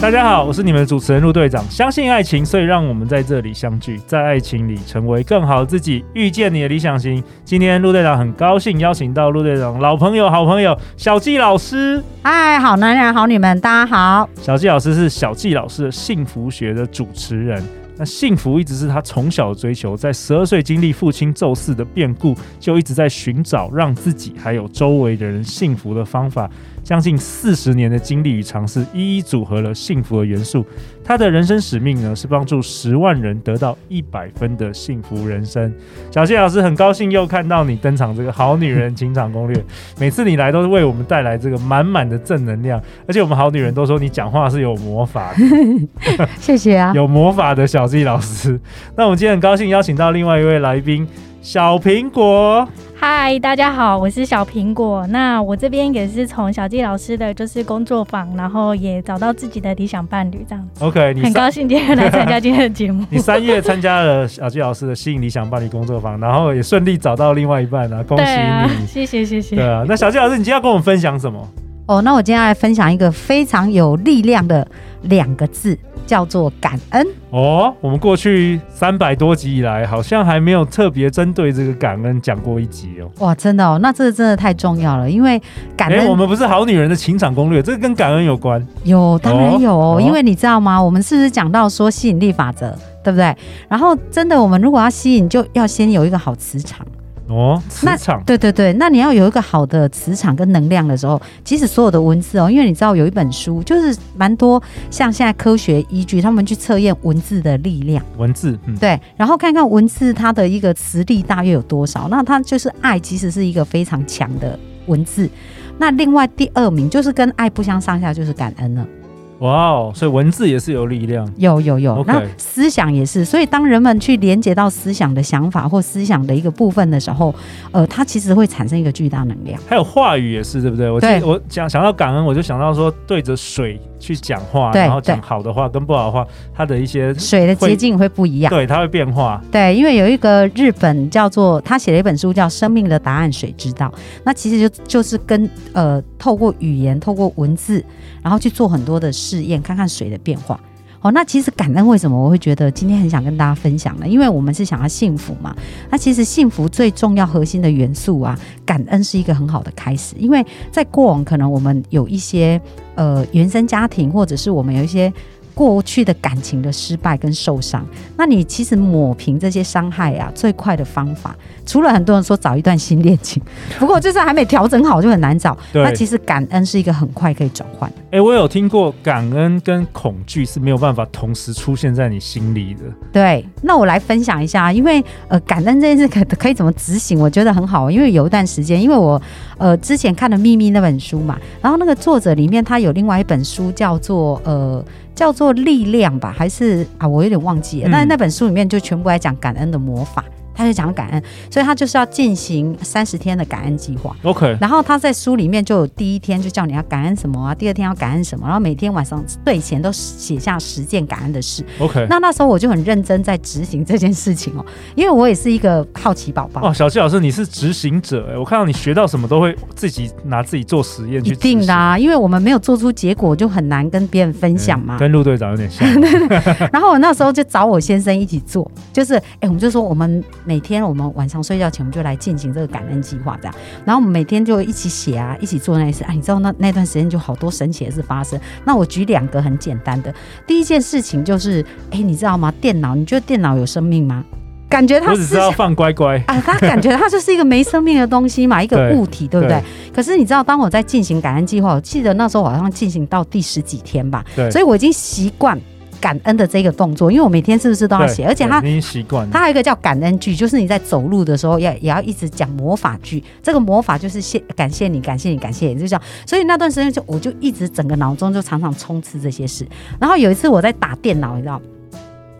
大家好，我是你们的主持人陆队长。相信爱情，所以让我们在这里相聚，在爱情里成为更好的自己，遇见你的理想型。今天陆队长很高兴邀请到陆队长老朋友、好朋友小纪老师。嗨，好男人、好女们，大家好。小纪老师是小纪老师的幸福学的主持人。那幸福一直是他从小的追求，在十二岁经历父亲骤逝的变故，就一直在寻找让自己还有周围的人幸福的方法。将近四十年的经历与尝试，一一组合了幸福的元素。他的人生使命呢，是帮助十万人得到一百分的幸福人生。小谢老师很高兴又看到你登场，这个好女人情场攻略。每次你来都是为我们带来这个满满的正能量，而且我们好女人都说你讲话是有魔法的。谢谢啊，有魔法的小纪老师。那我们今天很高兴邀请到另外一位来宾。小苹果，嗨，大家好，我是小苹果。那我这边也是从小纪老师的就是工作坊，然后也找到自己的理想伴侣这样子。OK，你很高兴今天来参加今天的节目。你三月参加了小纪老师的吸引理想伴侣工作坊，然后也顺利找到另外一半啊，恭喜你！啊、谢谢谢谢。对啊，那小纪老师，你今天要跟我们分享什么？哦，那我今天要来分享一个非常有力量的两个字。叫做感恩哦。我们过去三百多集以来，好像还没有特别针对这个感恩讲过一集哦。哇，真的哦，那这个真的太重要了，因为感恩。欸、我们不是好女人的情场攻略，这个跟感恩有关。有，当然有，哦，哦，因为你知道吗？我们是不是讲到说吸引力法则，对不对？然后真的，我们如果要吸引，就要先有一个好磁场。哦，磁场，对对对，那你要有一个好的磁场跟能量的时候，其实所有的文字哦，因为你知道有一本书，就是蛮多像现在科学依据，他们去测验文字的力量，文字，嗯，对，然后看看文字它的一个磁力大约有多少，那它就是爱，其实是一个非常强的文字。那另外第二名就是跟爱不相上下，就是感恩了。哇哦，所以文字也是有力量，有有有，那.思想也是。所以当人们去连接到思想的想法或思想的一个部分的时候，呃，它其实会产生一个巨大能量。还有话语也是，对不对？我对我讲想到感恩，我就想到说对着水去讲话，然后讲好的话跟不好的话，它的一些水的接近会不一样，对，它会变化。对，因为有一个日本叫做他写了一本书叫《生命的答案水知道》，那其实就就是跟呃透过语言、透过文字，然后去做很多的试验，看看水的变化，哦，那其实感恩为什么我会觉得今天很想跟大家分享呢？因为我们是想要幸福嘛。那其实幸福最重要核心的元素啊，感恩是一个很好的开始。因为在过往可能我们有一些呃原生家庭，或者是我们有一些过去的感情的失败跟受伤，那你其实抹平这些伤害啊，最快的方法。除了很多人说找一段新恋情，不过就是还没调整好就很难找。那其实感恩是一个很快可以转换。哎、欸，我有听过感恩跟恐惧是没有办法同时出现在你心里的。对，那我来分享一下，因为呃，感恩这件事可可以怎么执行，我觉得很好。因为有一段时间，因为我呃之前看了《秘密》那本书嘛，然后那个作者里面他有另外一本书叫做呃叫做力量吧，还是啊我有点忘记了。嗯、但是那本书里面就全部来讲感恩的魔法。他就讲感恩，所以他就是要进行三十天的感恩计划。OK，然后他在书里面就有第一天就叫你要感恩什么啊，第二天要感恩什么，然后每天晚上睡前都写下十件感恩的事。OK，那那时候我就很认真在执行这件事情哦，因为我也是一个好奇宝宝。哦，小七老师，你是执行者哎，我看到你学到什么都会自己拿自己做实验去。一定的啊，因为我们没有做出结果，就很难跟别人分享嘛。嗯、跟陆队长有点像。然后我那时候就找我先生一起做，就是哎，我们就说我们每天我们晚。上睡觉前，我们就来进行这个感恩计划，这样。然后我们每天就一起写啊，一起做那些事啊。你知道那那段时间就好多神奇的事发生。那我举两个很简单的，第一件事情就是，哎，你知道吗？电脑，你觉得电脑有生命吗？感觉它我只知道放乖乖 啊，它感觉它就是一个没生命的东西嘛，一个物体，对，对不对？对，可是你知道，当我在进行感恩计划，我记得那时候好像进行到第十几天吧，所以我已经习惯。感恩的这个动作，因为我每天是不是都要写？而且他已经习惯。他还有一个叫感恩句，就是你在走路的时候要也要一直讲魔法句。这个魔法就是谢，感谢你，感谢你，感谢你，就这样。所以那段时间就我就一直整个脑中就常常充斥这些事。然后有一次我在打电脑，你知道，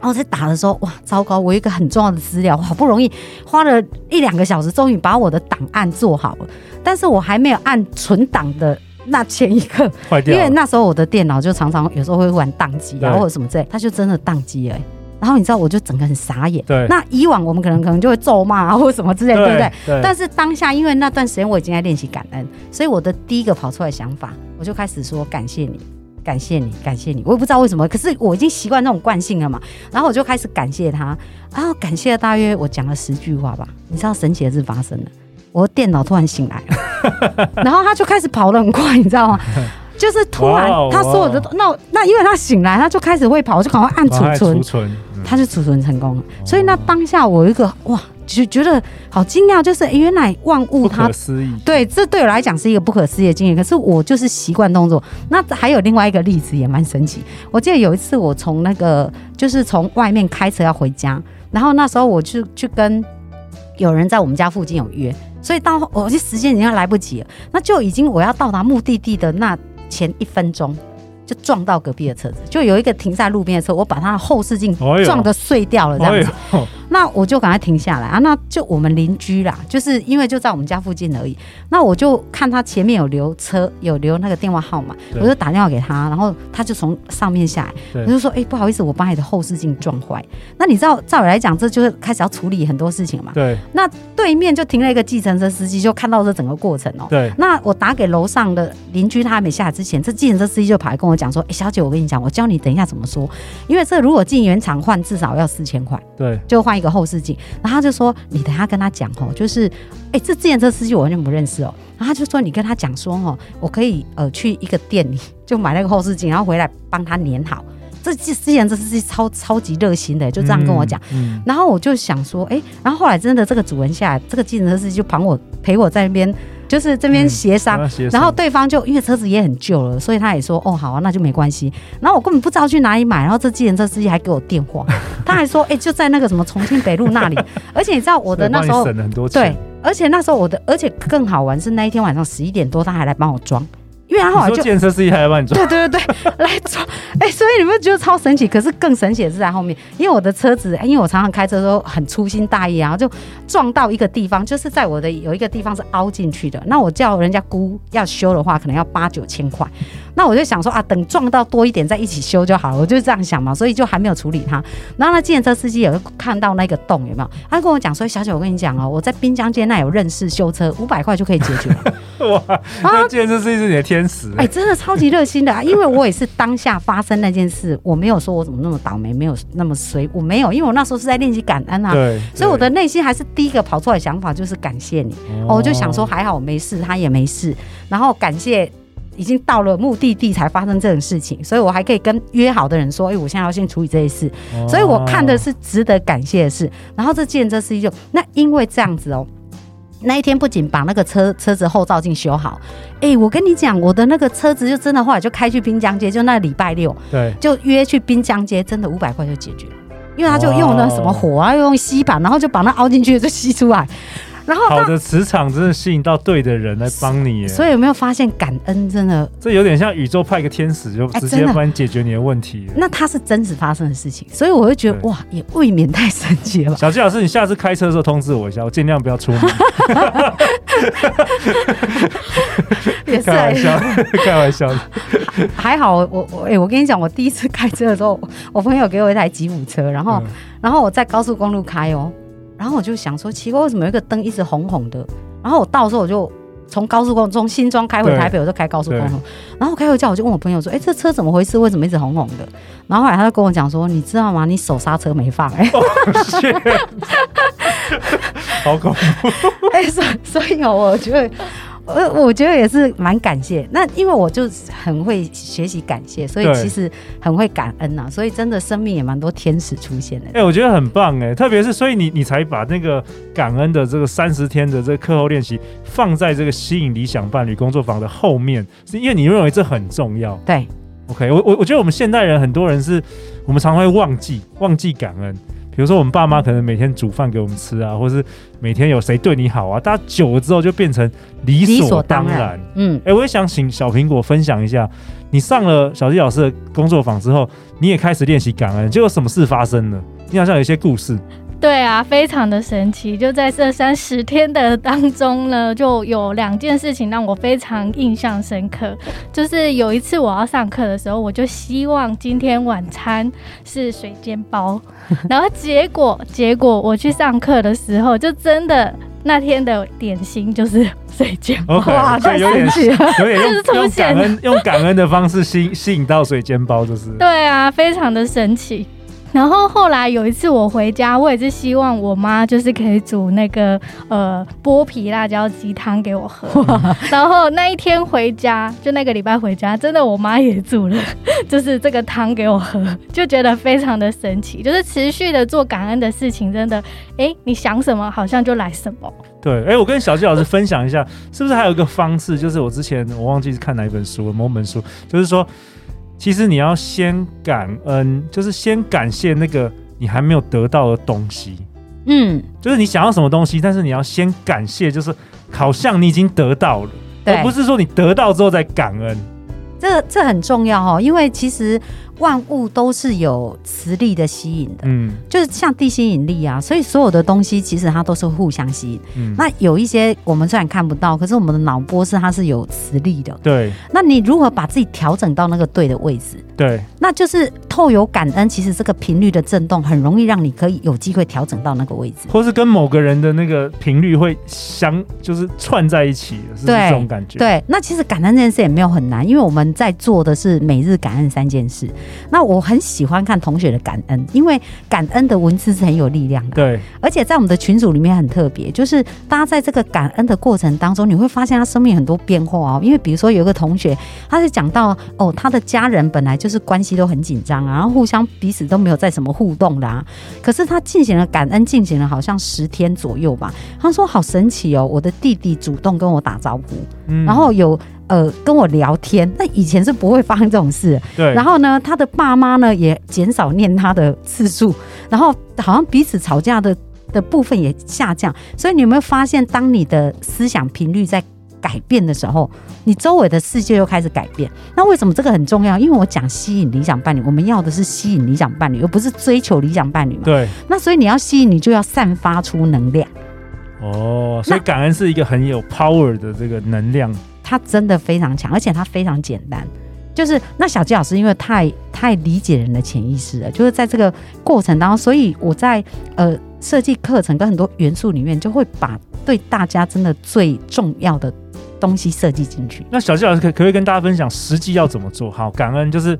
然后在打的时候，哇，糟糕！我有一个很重要的资料，好不容易花了一两个小时，终于把我的档案做好了，但是我还没有按存档的那前一刻，坏掉。因为那时候我的电脑就常常有时候会玩宕机啊，或者什么之类，它就真的宕机了。然后你知道，我就整个很傻眼。对。那以往我们可能可能就会咒骂啊，或者什么之类，对，对不对？对。但是当下，因为那段时间我已经在练习感恩，所以我的第一个跑出来想法，我就开始说感谢你。感谢你，感谢你，我也不知道为什么，可是我已经习惯那种惯性了嘛。然后我就开始感谢他，然后感谢了大约我讲了十句话吧。你知道神奇的事发生了，我的电脑突然醒来了，然后他就开始跑得很快，你知道吗？就是突然他所有的那那因为他醒来，他就开始会跑，我就赶快按储存，储存，他就储存成功了。所以那当下我有一个哇。就觉得好惊讶，就是原来万物它不可思议，对，这对我来讲是一个不可思议的经验。可是我就是习惯动作。那还有另外一个例子也蛮神奇。我记得有一次我从那个就是从外面开车要回家，然后那时候我去去跟有人在我们家附近有约，所以到我这时间已经来不及了，那就已经我要到达目的地的那前一分钟。就撞到隔壁的车子，就有一个停在路边的车，我把它的后视镜撞得碎掉了，这样子。那我就赶快停下来啊！那就我们邻居啦，就是因为就在我们家附近而已。那我就看他前面有留车，有留那个电话号码，我就打电话给他，然后他就从上面下来，我就说：“哎、欸，不好意思，我把你的后视镜撞坏。”那你知道，照理来讲，这就是开始要处理很多事情嘛。对。那对面就停了一个计程车司机，就看到这整个过程哦、喔。对。那我打给楼上的邻居，他还没下来之前，这计程车司机就跑来跟我。讲说，哎，小姐，我跟你讲，我教你等一下怎么说，因为这如果进原厂换，至少要四千块，对，就换一个后视镜。然后他就说，你等下跟他讲哦，就是，哎，这自行车司机我完全不认识哦。然后他就说，你跟他讲说哦，我可以呃去一个店里 就买那个后视镜，然后回来帮他粘好。这之前这司机超超级热心的，就这样跟我讲。嗯嗯、然后我就想说，哎，然后后来真的这个主人下来，这个计程车司机就帮我陪我在那边。就是这边协商，嗯、然后对方就因为车子也很旧了，所以他也说哦好啊，那就没关系。然后我根本不知道去哪里买，然后这计程车司机还给我电话，他还说哎、欸、就在那个什么重庆北路那里。而且你知道我的那时候对，而且那时候我的，而且更好玩是那一天晚上十一点多他还来帮我装。因为他后来就建设司机还来帮你装，对对对对，来装，哎、欸，所以你们觉得超神奇？可是更神奇的是在后面，因为我的车子，因为我常常开车的时候很粗心大意，然后就撞到一个地方，就是在我的有一个地方是凹进去的。那我叫人家估要修的话，可能要八九千块。那我就想说啊，等撞到多一点再一起修就好了，我就这样想嘛，所以就还没有处理它。然后呢，计程车司机有看到那个洞有没有？他跟我讲说：“小姐，我跟你讲哦，我在滨江街那有认识修车，五百块就可以解决了。”哇！那计程车司机是你的天使哎、欸，真的超级热心的啊！因为我也是当下发生那件事，我没有说我怎么那么倒霉，没有那么衰，我没有，因为我那时候是在练习感恩啊。对。所以我的内心还是第一个跑出来的想法就是感谢你。哦。我就想说还好我没事，他也没事，然后感谢。已经到了目的地才发生这种事情，所以我还可以跟约好的人说：“哎、欸，我现在要先处理这些事。哦”所以我看的是值得感谢的事。然后这计程车司机就那因为这样子哦，那一天不仅把那个车车子后照镜修好，哎、欸，我跟你讲，我的那个车子就真的后来就开去滨江街，就那礼拜六，对，就约去滨江街，真的五百块就解决了，因为他就用那什么火啊，用吸板，然后就把那凹进去就吸出来。然后好的磁场真的吸引到对的人来帮你耶，所以有没有发现感恩真的？这有点像宇宙派一个天使，就直接帮你解决你的问题。那它是真实发生的事情，所以我会觉得哇，也未免太神奇了吧。小纪老师，你下次开车的时候通知我一下，我尽量不要出门。也是开玩笑，开玩笑的。还好我我哎、欸，我跟你讲，我第一次开车的时候，我朋友给我一台吉普车，然后、嗯、然后我在高速公路开哦。然后我就想说，奇怪，为什么有一个灯一直红红的？然后我到时候我就从高速公路从新庄开回台北，我就开高速公路。然后开回家，我就问我朋友说：“哎，这车怎么回事？为什么一直红红的？”然后后来他就跟我讲说：“你知道吗？你手刹车没放。”哎，好恐怖！哎，所所以哦，我觉得。呃，我觉得也是蛮感谢。那因为我就很会学习感谢，所以其实很会感恩呐、啊。所以真的生命也蛮多天使出现的。哎、欸，我觉得很棒哎，特别是所以你你才把那个感恩的这个三十天的这个课后练习放在这个吸引理想伴侣工作坊的后面，是因为你认为这很重要。对，OK，我我我觉得我们现代人很多人是，我们常会忘记忘记感恩。比如说我们爸妈可能每天煮饭给我们吃啊，或是每天有谁对你好啊，大家久了之后就变成理所当然。当然嗯，哎、欸，我也想请小苹果分享一下，你上了小纪老师的工作坊之后，你也开始练习感恩，结果什么事发生了？你好像有一些故事。对啊，非常的神奇。就在这三十天的当中呢，就有两件事情让我非常印象深刻。就是有一次我要上课的时候，我就希望今天晚餐是水煎包，然后结果结果我去上课的时候，就真的那天的点心就是水煎包，okay, 哇，太神奇了，有点用 用感恩用感恩的方式吸吸引到水煎包，就是对啊，非常的神奇。然后后来有一次我回家，我也是希望我妈就是可以煮那个呃剥皮辣椒鸡汤给我喝。然后那一天回家，就那个礼拜回家，真的我妈也煮了，就是这个汤给我喝，就觉得非常的神奇。就是持续的做感恩的事情，真的，哎，你想什么好像就来什么。对，哎，我跟小纪老师分享一下，是不是还有一个方式？就是我之前我忘记是看哪一本书，某本书，就是说。其实你要先感恩，就是先感谢那个你还没有得到的东西。嗯，就是你想要什么东西，但是你要先感谢，就是好像你已经得到了，对而不是说你得到之后再感恩。这这很重要哦，因为其实。万物都是有磁力的吸引的，嗯，就是像地心引力啊，所以所有的东西其实它都是互相吸引。嗯，那有一些我们虽然看不到，可是我们的脑波是它是有磁力的。对，那你如何把自己调整到那个对的位置？对，那就是透有感恩，其实这个频率的震动很容易让你可以有机会调整到那个位置，或是跟某个人的那个频率会相就是串在一起，是这种感觉。对，那其实感恩这件事也没有很难，因为我们在做的是每日感恩三件事。那我很喜欢看同学的感恩，因为感恩的文字是很有力量的。对，而且在我们的群组里面很特别，就是大家在这个感恩的过程当中，你会发现他生命很多变化哦。因为比如说有一个同学，他是讲到哦，他的家人本来就是关系都很紧张啊，然后互相彼此都没有再什么互动啦。可是他进行了感恩，进行了好像十天左右吧。他说好神奇哦，我的弟弟主动跟我打招呼，嗯，然后有。呃，跟我聊天，那以前是不会发生这种事。对。然后呢，他的爸妈呢也减少念他的次数，然后好像彼此吵架的的部分也下降。所以你有没有发现，当你的思想频率在改变的时候，你周围的世界又开始改变？那为什么这个很重要？因为我讲吸引理想伴侣，我们要的是吸引理想伴侣，而不是追求理想伴侣嘛。对。那所以你要吸引，你就要散发出能量。哦，所以感恩是一个很有 power 的这个能量。它真的非常强，而且它非常简单。就是那小纪老师，因为太太理解人的潜意识了，就是在这个过程当中，所以我在呃设计课程跟很多元素里面，就会把对大家真的最重要的东西设计进去。那小纪老师可可不可以跟大家分享实际要怎么做？好，感恩就是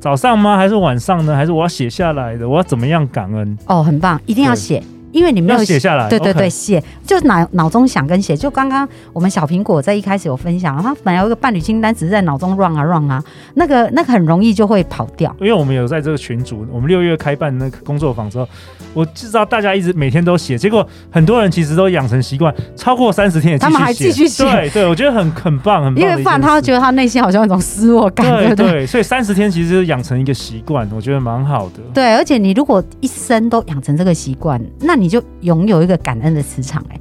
早上吗？还是晚上呢？还是我要写下来的？我要怎么样感恩？哦，很棒，一定要写。因为你没有写下来，对对对，写.就脑脑中想跟写，就刚刚我们小苹果在一开始有分享，他本来有一个伴侣清单，只是在脑中 run 啊 run 啊，那个那个很容易就会跑掉。因为我们有在这个群组，我们六月开办那个工作坊之后，我知道大家一直每天都写，结果很多人其实都养成习惯，超过三十天他们还继续写，对对，我觉得很很棒很棒。因为不然他会觉得他内心好像有一种失落感，对对，对，对，所以三十天其实养成一个习惯，我觉得蛮好的。对，而且你如果一生都养成这个习惯，那你就拥有。一个感恩的磁场，哎，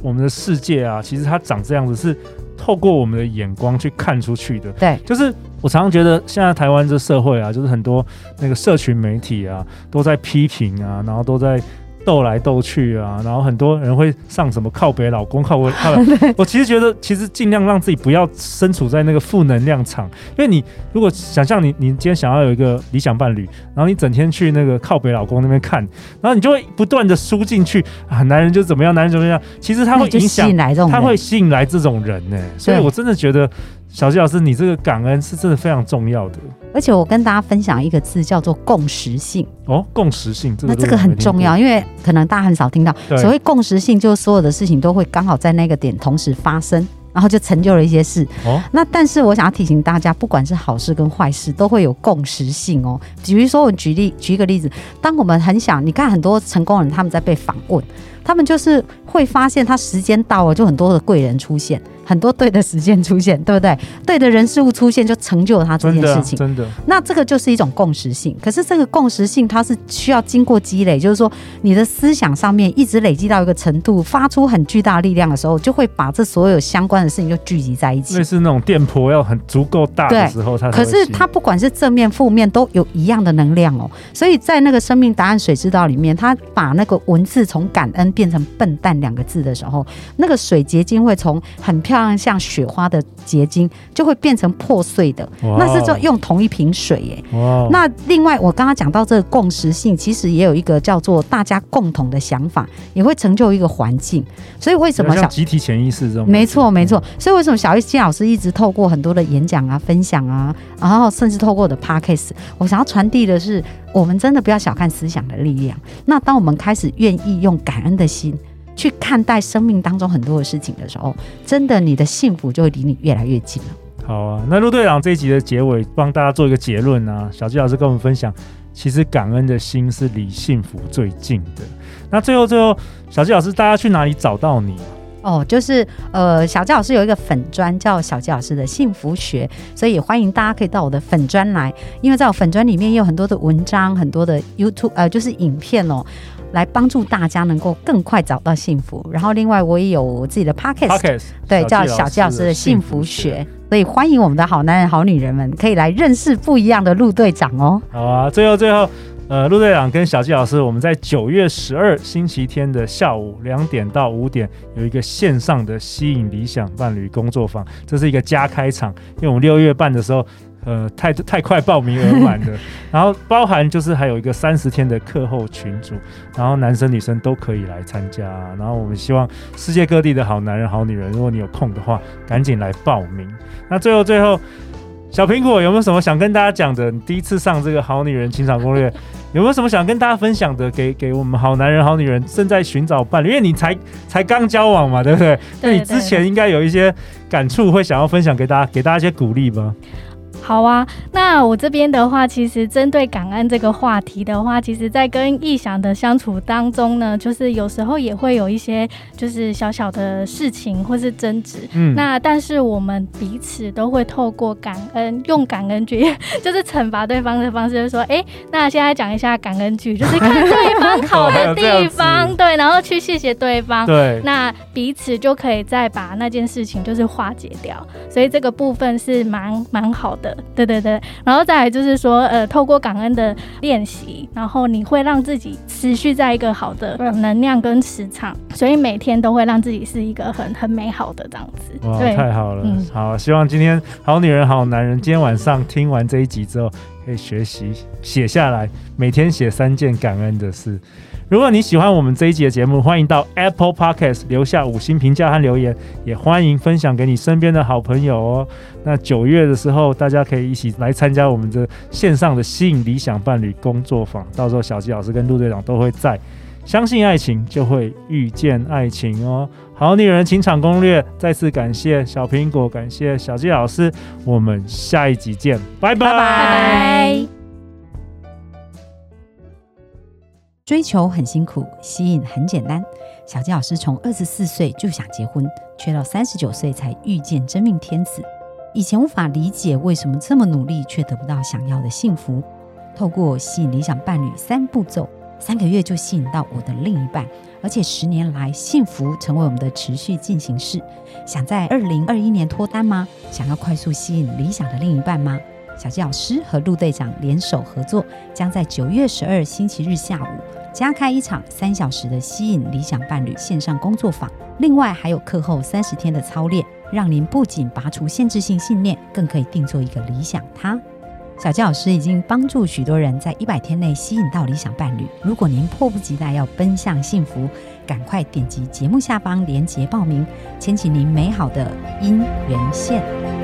我们的世界啊，其实它长这样子，是透过我们的眼光去看出去的。对，就是我常常觉得，现在台湾这社会啊，就是很多那个社群媒体啊，都在批评啊，然后都在。斗来斗去啊，然后很多人会上什么靠北老公靠北靠 我其实觉得，其实尽量让自己不要身处在那个负能量场，因为你如果想象你你今天想要有一个理想伴侣，然后你整天去那个靠北老公那边看，然后你就会不断的输进去啊，男人就怎么样，男人怎么样，其实他会影响，他会吸引来这种人呢、欸。所以我真的觉得。小吉老师，你这个感恩是真的非常重要的。而且我跟大家分享一个字，叫做共识性。哦，共识性，这个、那这个很重要，因为可能大家很少听到。所谓共识性，就是所有的事情都会刚好在那个点同时发生，然后就成就了一些事。哦，那但是我想要提醒大家，不管是好事跟坏事，都会有共识性哦。比如说，我举例举一个例子，当我们很想，你看很多成功人他们在被访问。他们就是会发现，他时间到了，就很多的贵人出现。很多对的时间出现，对不对？对的人事物出现，就成就了他这件事情。真的，真的。那这个就是一种共识性。可是这个共识性，它是需要经过积累，就是说你的思想上面一直累积到一个程度，发出很巨大力量的时候，就会把这所有相关的事情就聚集在一起。类似那种电波要很足够大的时候，它可是它不管是正面负面都有一样的能量哦。所以在那个生命答案水之道里面，它把那个文字从感恩变成笨蛋两个字的时候，那个水结晶会从很漂亮像雪花的结晶就会变成破碎的，那是就用同一瓶水耶。那另外我刚刚讲到这个共识性，其实也有一个叫做大家共同的想法，也会成就一个环境。所以为什么小集体潜意识这种？没错没错。所以为什么小艺金老师一直透过很多的演讲啊、分享啊，然后甚至透过我的 Podcast，我想要传递的是，我们真的不要小看思想的力量。那当我们开始愿意用感恩的心。去看待生命当中很多的事情的时候，真的你的幸福就会离你越来越近了。好啊，那陆队长这一集的结尾帮大家做一个结论啊。小纪老师跟我们分享，其实感恩的心是离幸福最近的。那最后最后，小纪老师，大家去哪里找到你？哦，就是呃，小纪老师有一个粉专叫小纪老师的幸福学，所以也欢迎大家可以到我的粉专来，因为在我粉专里面也有很多的文章，很多的 YouTube 呃，就是影片哦。来帮助大家能够更快找到幸福。然后，另外我也有我自己的 podcast，对，叫小纪老师的幸福学。所以欢迎我们的好男人、好女人们，可以来认识不一样的陆队长哦。好啊，最后最后，呃，陆队长跟小纪老师，我们在九月十二星期天的下午两点到五点有一个线上的吸引理想伴侣工作坊，这是一个加开场，因为我们六月半的时候。呃，太太快报名额满的，然后包含就是还有一个三十天的课后群组，然后男生女生都可以来参加，然后我们希望世界各地的好男人好女人，如果你有空的话，赶紧来报名。那最后最后，小苹果有没有什么想跟大家讲的？你第一次上这个好女人情场攻略，有没有什么想跟大家分享的？给给我们好男人好女人正在寻找伴侣，因为你才才刚交往嘛，对不对？那你之前应该有一些感触，会想要分享给大家，给大家一些鼓励吧。好啊，那我这边的话，其实针对感恩这个话题的话，其实在跟意想的相处当中呢，就是有时候也会有一些就是小小的事情或是争执。嗯，那但是我们彼此都会透过感恩，用感恩句，就是惩罚对方的方式，就是说，哎、欸，那现在讲一下感恩句，就是看对方好的地方，对，然后去谢谢对方，对，那彼此就可以再把那件事情就是化解掉。所以这个部分是蛮蛮好的。对对对，然后再来就是说，呃，透过感恩的练习，然后你会让自己持续在一个好的能量跟磁场，所以每天都会让自己是一个很很美好的这样子。哇，对，太好了！嗯，好，希望今天好女人好男人今天晚上听完这一集之后，可以学习写下来，每天写三件感恩的事。如果你喜欢我们这一集的节目，欢迎到 Apple Podcast 留下五星评价和留言，也欢迎分享给你身边的好朋友哦。那九月的时候，大家可以一起来参加我们的线上的吸引理想伴侣工作坊，到时候小纪老师跟陆队长都会在。相信爱情，就会遇见爱情哦。好女人情场攻略，再次感谢小苹果，感谢小纪老师，我们下一集见，拜拜拜拜。追求很辛苦，吸引很简单。小纪老师从二十四岁就想结婚，却到三十九岁才遇见真命天子。以前无法理解为什么这么努力却得不到想要的幸福。透过吸引理想伴侣三步骤，三个月就吸引到我的另一半，而且十年来幸福成为我们的持续进行式。想在二零二一年脱单吗？想要快速吸引理想的另一半吗？小纪老师和陆队长联手合作，将在九月十二星期日下午加开一场三小时的吸引理想伴侣线上工作坊。另外还有课后三十天的操练，让您不仅拔除限制性信念，更可以定做一个理想他。小纪老师已经帮助许多人在一百天内吸引到理想伴侣。如果您迫不及待要奔向幸福，赶快点击节目下方链接报名，牵起您美好的姻缘线。